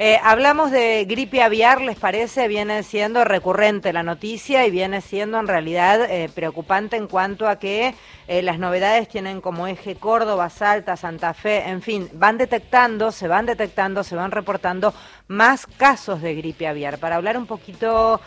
Eh, hablamos de gripe aviar, ¿les parece? Viene siendo recurrente la noticia y viene siendo en realidad eh, preocupante en cuanto a que eh, las novedades tienen como eje Córdoba, Salta, Santa Fe, en fin, van detectando, se van detectando, se van reportando más casos de gripe aviar. Para hablar un poquito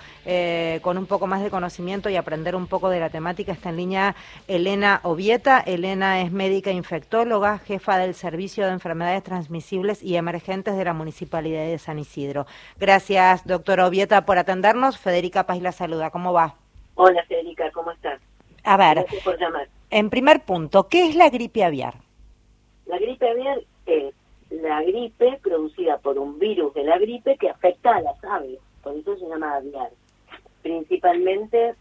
con un poco más de conocimiento y aprender un poco de la temática, está en línea Elena Ovieta. Elena es médica infectóloga, jefa del Servicio de Enfermedades Transmisibles y Emergentes de la Municipalidad de San Isidro. Gracias, doctora Ovieta, por atendernos. Federica Paz la saluda. ¿Cómo va? Hola, Federica, ¿cómo estás? A ver, en primer punto, ¿qué es la gripe aviar? La gripe aviar es la gripe producida por un virus de la gripe que afecta a las aves, por eso se llama aviar. Principalmente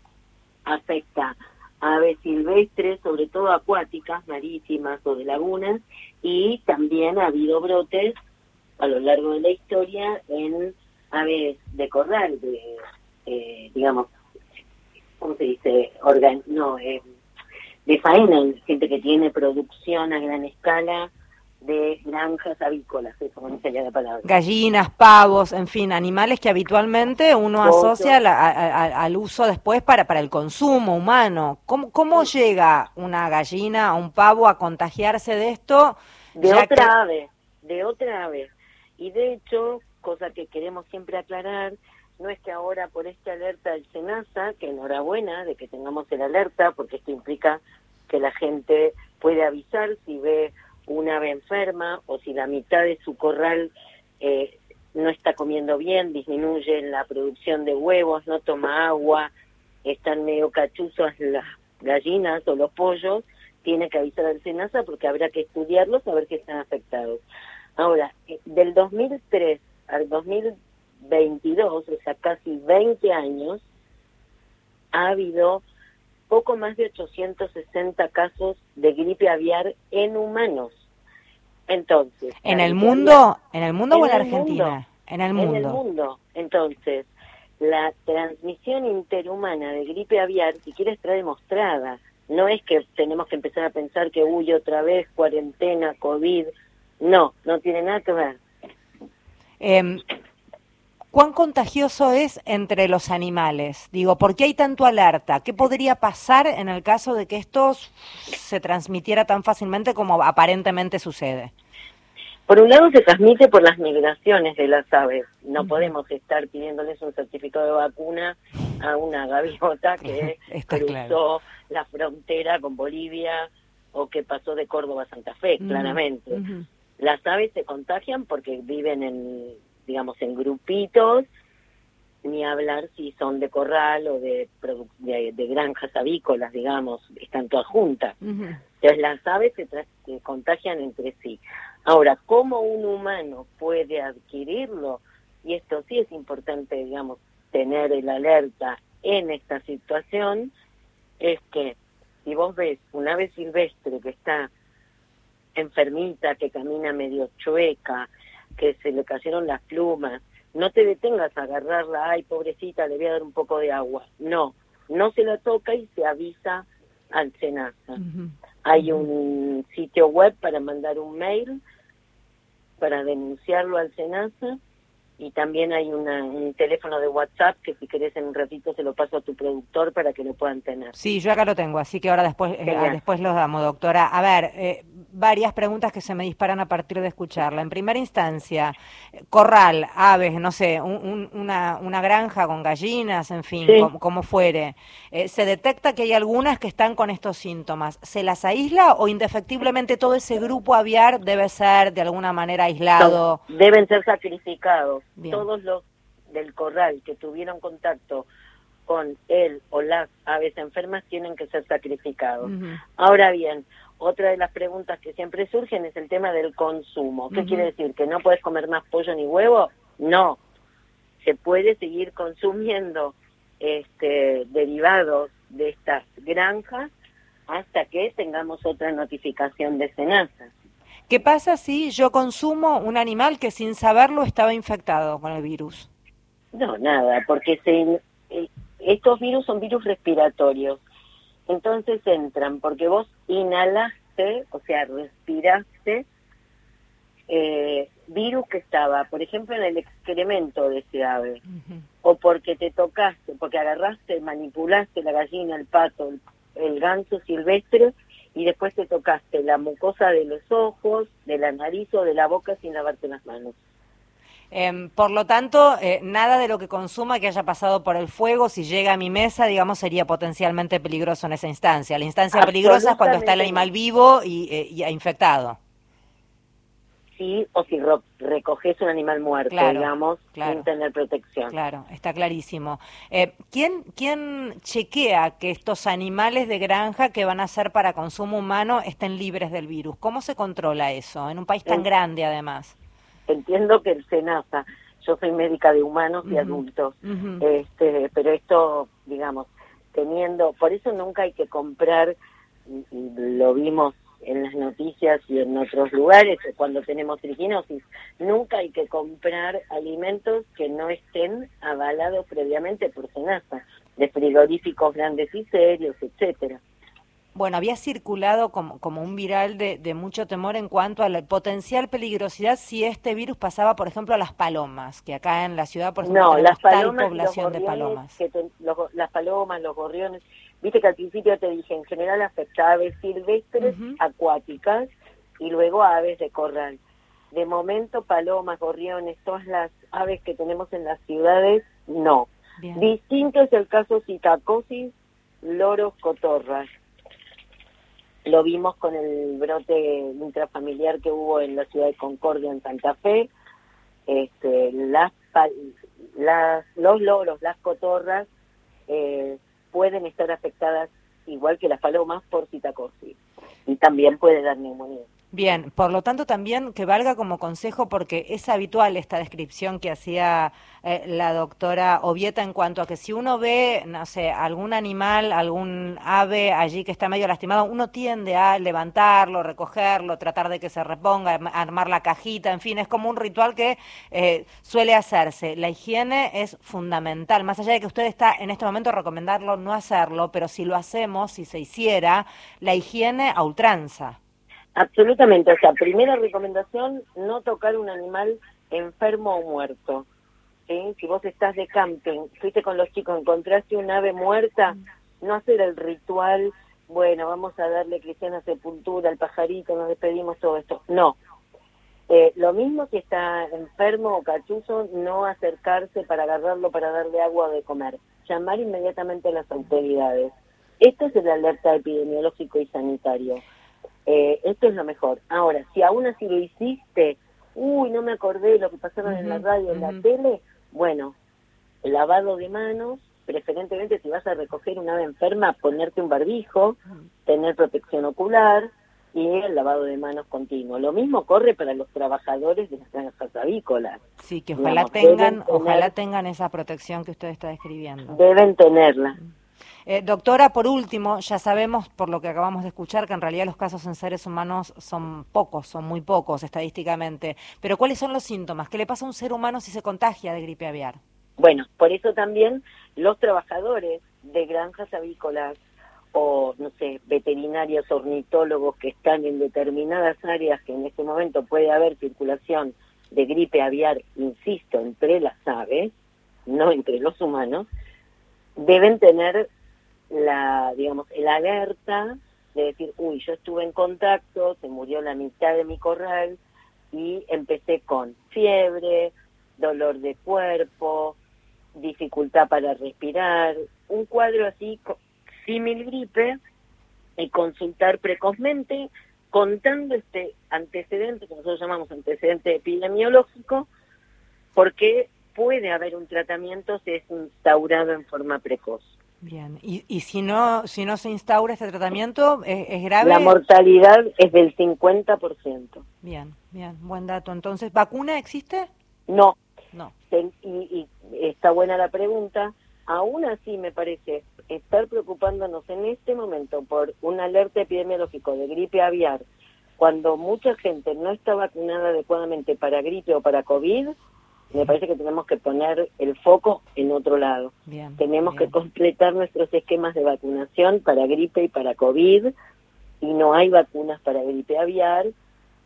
afecta a aves silvestres, sobre todo acuáticas, marítimas o de lagunas, y también ha habido brotes a lo largo de la historia en aves de corral, de, eh, digamos, ¿cómo se dice? Organ no, eh, de faena, gente que tiene producción a gran escala de granjas avícolas, eso no sería la palabra. Gallinas, pavos, en fin, animales que habitualmente uno asocia al uso después para, para el consumo humano. ¿Cómo, cómo llega una gallina o un pavo a contagiarse de esto? De otra ave, de otra ave. Y de hecho, cosa que queremos siempre aclarar, no es que ahora por esta alerta del SENASA, que enhorabuena de que tengamos el alerta, porque esto implica que la gente puede avisar si ve una ave enferma o si la mitad de su corral eh, no está comiendo bien, disminuye la producción de huevos, no toma agua, están medio cachuzos las gallinas o los pollos, tiene que avisar al SENASA porque habrá que estudiarlos a ver qué están afectados. Ahora, eh, del 2003 al 2022, o sea, casi 20 años, ha habido poco más de 860 casos de gripe aviar en humanos. Entonces, en el mundo, en el mundo o en Argentina, en el mundo. En el mundo. Entonces, la transmisión interhumana de gripe aviar, si quieres, está demostrada. No es que tenemos que empezar a pensar que huye otra vez cuarentena, COVID, no, no tiene nada que ver. Em, ¿Cuán contagioso es entre los animales? Digo, ¿por qué hay tanto alerta? ¿Qué podría pasar en el caso de que esto se transmitiera tan fácilmente como aparentemente sucede? Por un lado se transmite por las migraciones de las aves. No podemos estar pidiéndoles un certificado de vacuna a una gaviota que cruzó la frontera con Bolivia o que pasó de Córdoba a Santa Fe, claramente. Las aves se contagian porque viven en, digamos, en grupitos, ni hablar si son de corral o de, de, granjas avícolas, digamos, están todas juntas. Entonces las aves se, se, contagian entre sí. Ahora, ¿cómo un humano puede adquirirlo? Y esto sí es importante, digamos, tener el alerta en esta situación, es que si vos ves un ave silvestre que está enfermita, que camina medio chueca, que se le cayeron las plumas, no te detengas a agarrarla, ay pobrecita, le voy a dar un poco de agua. No, no se la toca y se avisa al SENASA. Hay un sitio web para mandar un mail para denunciarlo al SENASA y también hay un teléfono de WhatsApp que si querés en un ratito se lo paso a tu productor para que lo puedan tener. Sí, yo acá lo tengo, así que ahora después, eh, después los damos, doctora. A ver, eh, varias preguntas que se me disparan a partir de escucharla. En primera instancia, corral, aves, no sé, una, una, granja con gallinas, en fin, como, fuere. Eh, ¿Se detecta que hay algunas que están con estos síntomas? ¿Se las aísla o indefectiblemente todo ese grupo aviar debe ser de alguna manera aislado? deben ser sacrificados. Todos los del corral que tuvieron contacto con él o las aves enfermas tienen que ser sacrificados. Ahora bien, otra de las preguntas que siempre surgen es el tema del consumo. ¿Qué quiere decir? ¿Que no puedes comer más pollo ni huevo? No. Se puede seguir consumiendo este, derivados de estas granjas hasta que tengamos otra notificación de cenaza. ¿Qué pasa si yo consumo un animal que sin saberlo estaba infectado con el virus? No, nada, porque se, eh, estos virus son virus respiratorios entonces entran porque vos inhalaste, o sea, respiraste eh, virus que estaba, por ejemplo, en el excremento de ese ave, o porque te tocaste, porque agarraste, manipulaste la gallina, el pato, el, ganso silvestre, y después te tocaste la mucosa de los ojos, de la nariz o de la boca sin lavarte las manos. Em, por lo tanto, eh, nada de lo que consuma que haya pasado por el fuego, si llega a mi mesa, digamos, sería potencialmente peligroso en esa instancia. La instancia peligrosa es cuando está el animal vivo y, eh, y infectado o si recoges un animal muerto, digamos, sin tener protección. Claro, está clarísimo. Eh, ¿quién, ¿Quién chequea que estos animales de granja que van a ser para consumo humano estén libres del virus? ¿Cómo se controla eso en un país tan grande además? Entiendo que el SENASA, yo soy médica de humanos y adultos, este, pero esto, digamos, teniendo, por eso nunca hay que comprar, lo vimos en las noticias y en otros lugares cuando tenemos triginosis. Nunca hay que comprar alimentos que no estén avalados previamente por SENASA, de frigoríficos grandes y serios, etcétera. Bueno, había circulado como, como un viral de, de, mucho temor en cuanto a la potencial peligrosidad si este virus pasaba, por ejemplo, a las palomas, que acá en la ciudad, por ejemplo, no, las palomas, población de palomas. las palomas, los gorriones, Viste que al principio te dije, en general afecta aves silvestres, acuáticas y luego aves de corral. De momento, palomas, gorriones, todas las aves que tenemos en las ciudades, no. Distinto es el caso citacosis, loros, cotorras. Lo vimos con el brote intrafamiliar que hubo en la ciudad de Concordia, en Santa Fe. Este, las, las, los loros, las cotorras, eh, pueden estar afectadas igual que las palomas por citacosis y también puede dar neumonía. Bien, por lo tanto también que valga como consejo porque es habitual esta descripción que hacía eh, la doctora Ovieta en cuanto a que si uno ve, no sé, algún animal, algún ave allí que está medio lastimado, uno tiende a levantarlo, recogerlo, tratar de que se reponga, armar la cajita, en fin, es como un ritual que eh, suele hacerse. La higiene es fundamental, más allá de que usted está en este momento recomendarlo no hacerlo, pero si lo hacemos, si se hiciera, la higiene a ultranza. Absolutamente, o sea, primera recomendación, no tocar un animal enfermo o muerto. ¿sí? Si vos estás de camping, fuiste con los chicos, encontraste un ave muerta, no hacer el ritual, bueno, vamos a darle cristiana sepultura al pajarito, nos despedimos, todo esto. No. Eh, lo mismo si está enfermo o cachuzo, no acercarse para agarrarlo, para darle agua de comer. Llamar inmediatamente a las autoridades. Esto es el alerta epidemiológico y sanitario. Eh, esto es lo mejor. Ahora, si aún así lo hiciste, uy, no me acordé de lo que pasaron en la radio, en la tele, bueno, lavado de manos, preferentemente si vas a recoger una ave enferma, ponerte un barbijo, tener protección ocular y el lavado de manos continuo. Lo mismo corre para los trabajadores de las granjas avícolas. Sí, que ojalá tengan, ojalá tengan esa protección que usted está describiendo. Deben tenerla. Eh, doctora, por último, ya sabemos por lo que acabamos de escuchar que en realidad los casos en seres humanos son pocos, son muy pocos estadísticamente, pero ¿cuáles son los síntomas? ¿Qué le pasa a un ser humano si se contagia de gripe aviar? Bueno, por eso también los trabajadores de granjas avícolas o, no sé, veterinarios, ornitólogos que están en determinadas áreas que en este momento puede haber circulación de gripe aviar, insisto, entre las aves, no entre los humanos, deben tener la, digamos, el alerta de decir, uy, yo estuve en contacto, se murió la mitad de mi corral y empecé con fiebre, dolor de cuerpo, dificultad para respirar, un cuadro así símil gripe y consultar precozmente contando este antecedente que nosotros llamamos antecedente epidemiológico porque puede haber un tratamiento si es instaurado en forma precoz. Bien, y, y si no si no se instaura este tratamiento, ¿es, grave? La mortalidad es del 50%. Bien, bien, buen dato. Entonces, ¿vacuna existe? No. No. Y, y está buena la pregunta. Aún así, me parece estar preocupándonos en este momento por un alerta epidemiológico de gripe aviar, cuando mucha gente no está vacunada adecuadamente para gripe o para COVID, me parece que tenemos que poner el foco en otro lado. tenemos que completar nuestros esquemas de vacunación para gripe y para COVID y no hay vacunas para gripe aviar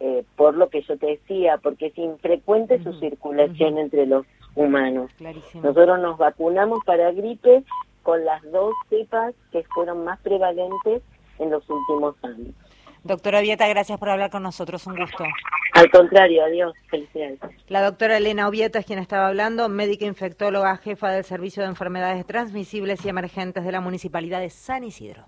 eh, por lo que yo te decía, porque es infrecuente su circulación entre los humanos. Nosotros nos vacunamos para gripe con las dos cepas que fueron más prevalentes en los últimos años. Doctora Vieta, gracias por hablar con nosotros, un gusto. Al contrario, adiós, felicidades. La doctora Elena Ovieta es quien estaba hablando, médica infectóloga, jefa del Servicio de Enfermedades Transmisibles y Emergentes de la Municipalidad de San Isidro.